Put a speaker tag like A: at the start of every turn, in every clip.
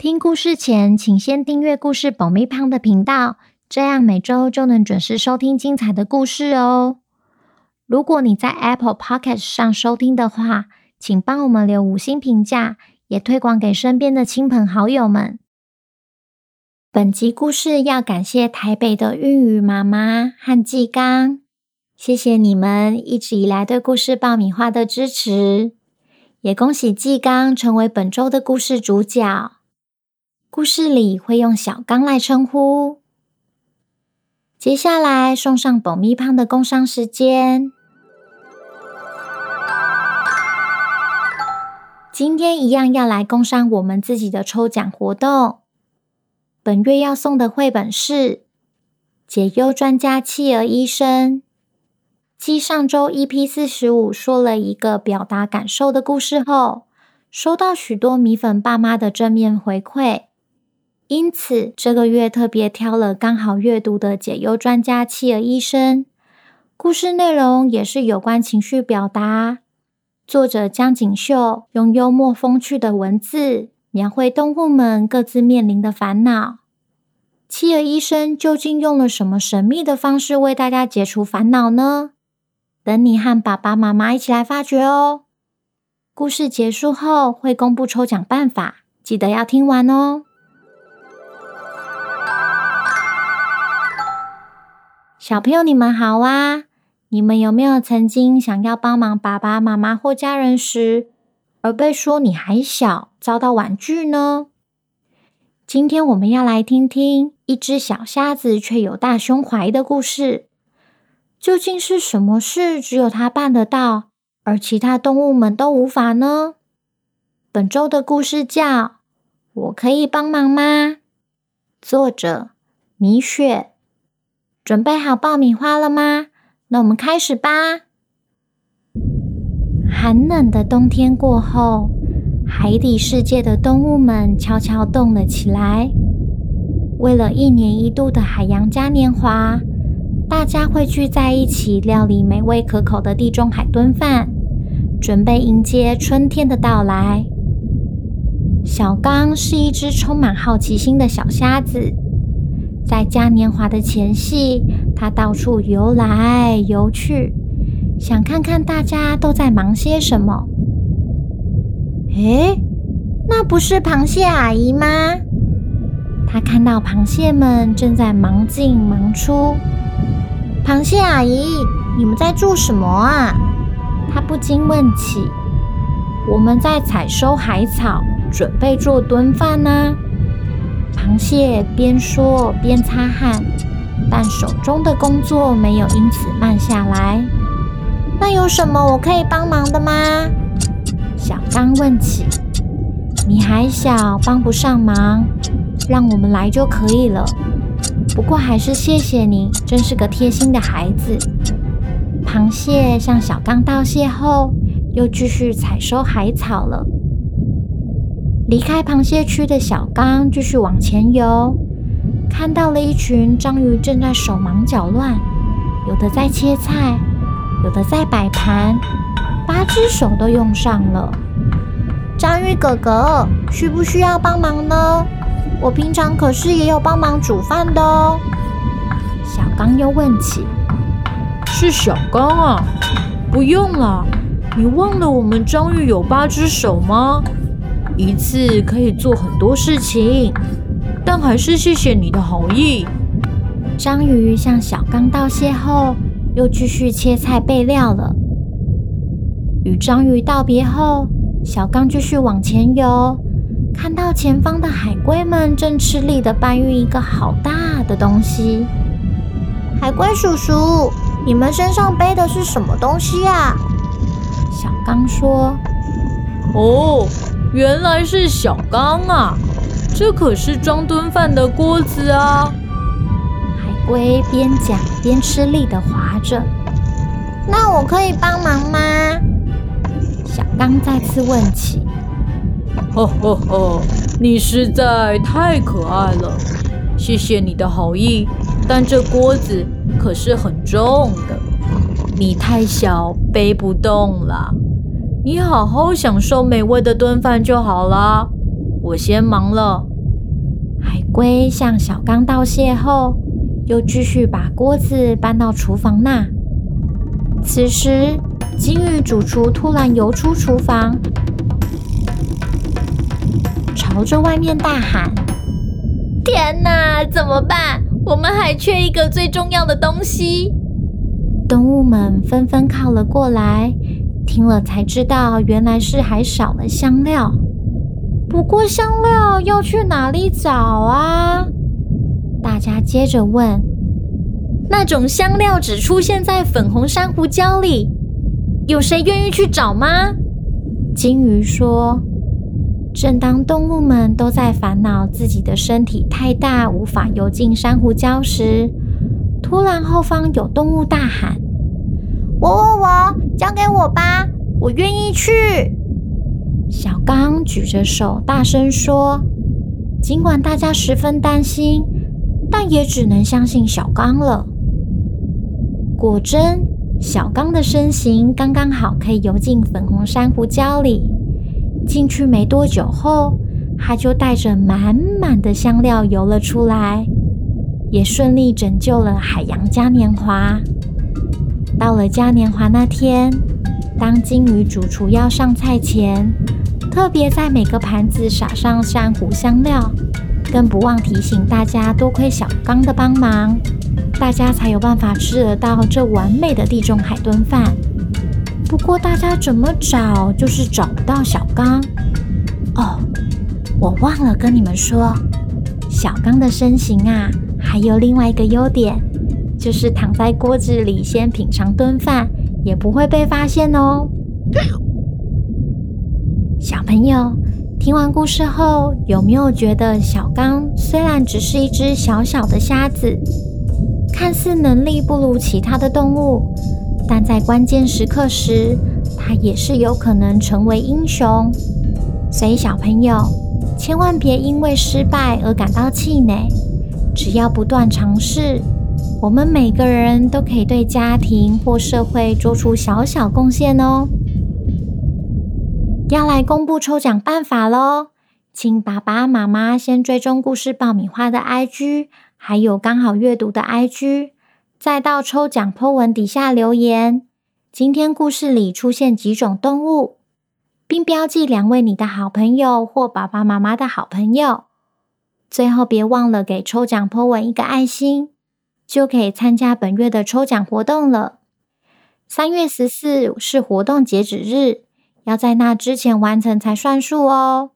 A: 听故事前，请先订阅故事爆米胖的频道，这样每周就能准时收听精彩的故事哦。如果你在 Apple Podcast 上收听的话，请帮我们留五星评价，也推广给身边的亲朋好友们。本集故事要感谢台北的韵宇妈妈和纪刚，谢谢你们一直以来对故事爆米花的支持，也恭喜纪刚成为本周的故事主角。故事里会用小刚来称呼。接下来送上爆米花的工商时间。今天一样要来工商我们自己的抽奖活动。本月要送的绘本是《解忧专家企鹅医生》。继上周 EP 四十五说了一个表达感受的故事后，收到许多米粉爸妈的正面回馈。因此，这个月特别挑了刚好阅读的《解忧专家企鹅医生》。故事内容也是有关情绪表达。作者江锦绣用幽默风趣的文字，描绘动物们各自面临的烦恼。企鹅医生究竟用了什么神秘的方式为大家解除烦恼呢？等你和爸爸妈妈一起来发掘哦。故事结束后会公布抽奖办法，记得要听完哦。小朋友，你们好啊！你们有没有曾经想要帮忙爸爸妈妈或家人时，而被说你还小，遭到婉拒呢？今天我们要来听听一只小瞎子却有大胸怀的故事。究竟是什么事只有它办得到，而其他动物们都无法呢？本周的故事叫《我可以帮忙吗》，作者米雪。准备好爆米花了吗？那我们开始吧。寒冷的冬天过后，海底世界的动物们悄悄动了起来。为了一年一度的海洋嘉年华，大家会聚在一起料理美味可口的地中海炖饭，准备迎接春天的到来。小刚是一只充满好奇心的小瞎子。在嘉年华的前夕，他到处游来游去，想看看大家都在忙些什么。诶，那不是螃蟹阿姨吗？他看到螃蟹们正在忙进忙出。螃蟹阿姨，你们在做什么啊？他不禁问起。我们在采收海草，准备做炖饭呢。螃蟹边说边擦汗，但手中的工作没有因此慢下来。那有什么我可以帮忙的吗？小刚问起。你还小，帮不上忙，让我们来就可以了。不过还是谢谢你，真是个贴心的孩子。螃蟹向小刚道谢后，又继续采收海草了。离开螃蟹区的小刚继续往前游，看到了一群章鱼正在手忙脚乱，有的在切菜，有的在摆盘，八只手都用上了。章鱼哥哥，需不需要帮忙呢？我平常可是也有帮忙煮饭的哦。小刚又问起：“
B: 是小刚啊，不用了，你忘了我们章鱼有八只手吗？”一次可以做很多事情，但还是谢谢你的好意。
A: 章鱼向小刚道谢后，又继续切菜备料了。与章鱼道别后，小刚继续往前游，看到前方的海龟们正吃力地搬运一个好大的东西。海龟叔叔，你们身上背的是什么东西啊？小刚说：“
B: 哦。”原来是小刚啊！这可是装炖饭的锅子啊！
A: 海龟边讲边吃力地划着。那我可以帮忙吗？小刚再次问起。
B: 哦哦哦，你实在太可爱了，谢谢你的好意，但这锅子可是很重的，你太小背不动了。你好好享受美味的炖饭就好了，我先忙了。
A: 海龟向小刚道谢后，又继续把锅子搬到厨房那。此时，金鱼主厨突然游出厨房，朝着外面大喊：“天哪，怎么办？我们还缺一个最重要的东西！”动物们纷纷靠了过来。听了才知道，原来是还少了香料。不过香料要去哪里找啊？大家接着问。那种香料只出现在粉红珊瑚礁里，有谁愿意去找吗？金鱼说。正当动物们都在烦恼自己的身体太大无法游进珊瑚礁时，突然后方有动物大喊。我我我，交给我吧，我愿意去。小刚举着手，大声说：“尽管大家十分担心，但也只能相信小刚了。”果真，小刚的身形刚刚好，可以游进粉红珊瑚礁里。进去没多久后，他就带着满满的香料游了出来，也顺利拯救了海洋嘉年华。到了嘉年华那天，当金鱼主厨要上菜前，特别在每个盘子撒上珊瑚香料，更不忘提醒大家多亏小刚的帮忙，大家才有办法吃得到这完美的地中海炖饭。不过大家怎么找就是找不到小刚。哦，我忘了跟你们说，小刚的身形啊，还有另外一个优点。就是躺在锅子里先品尝炖饭，也不会被发现哦。小朋友，听完故事后，有没有觉得小刚虽然只是一只小小的虾子，看似能力不如其他的动物，但在关键时刻时，它也是有可能成为英雄。所以小朋友，千万别因为失败而感到气馁，只要不断尝试。我们每个人都可以对家庭或社会做出小小贡献哦。要来公布抽奖办法喽，请爸爸妈妈先追踪故事爆米花的 IG，还有刚好阅读的 IG，再到抽奖 po 文底下留言。今天故事里出现几种动物，并标记两位你的好朋友或爸爸妈妈的好朋友。最后别忘了给抽奖 po 文一个爱心。就可以参加本月的抽奖活动了。三月十四是活动截止日，要在那之前完成才算数哦。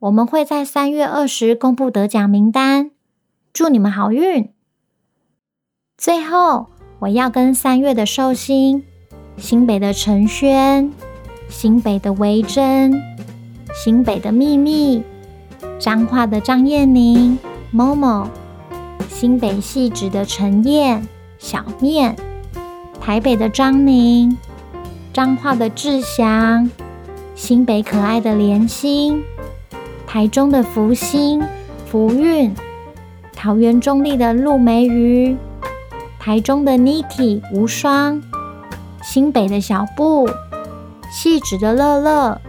A: 我们会在三月二十公布得奖名单，祝你们好运。最后，我要跟三月的寿星、新北的陈轩、新北的维珍、新北的秘密、彰化的张燕宁、某某。新北汐止的陈燕、小面，台北的张宁，彰化的志祥，新北可爱的莲心，台中的福星、福运，桃园中坜的陆梅鱼，台中的 Niki 无双，新北的小布，汐止的乐乐，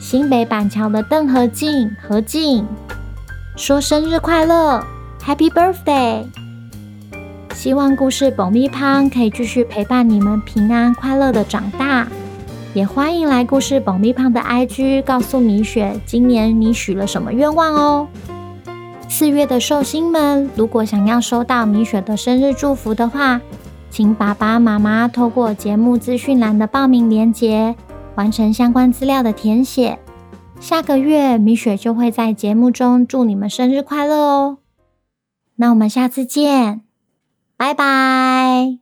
A: 新北板桥的邓和静何静，说生日快乐。！Happy birthday！希望故事保密胖可以继续陪伴你们平安快乐的长大。也欢迎来故事保密胖的 IG 告诉米雪，今年你许了什么愿望哦。四月的寿星们，如果想要收到米雪的生日祝福的话，请爸爸妈妈透过节目资讯栏的报名链接，完成相关资料的填写。下个月米雪就会在节目中祝你们生日快乐哦。那我们下次见，拜拜。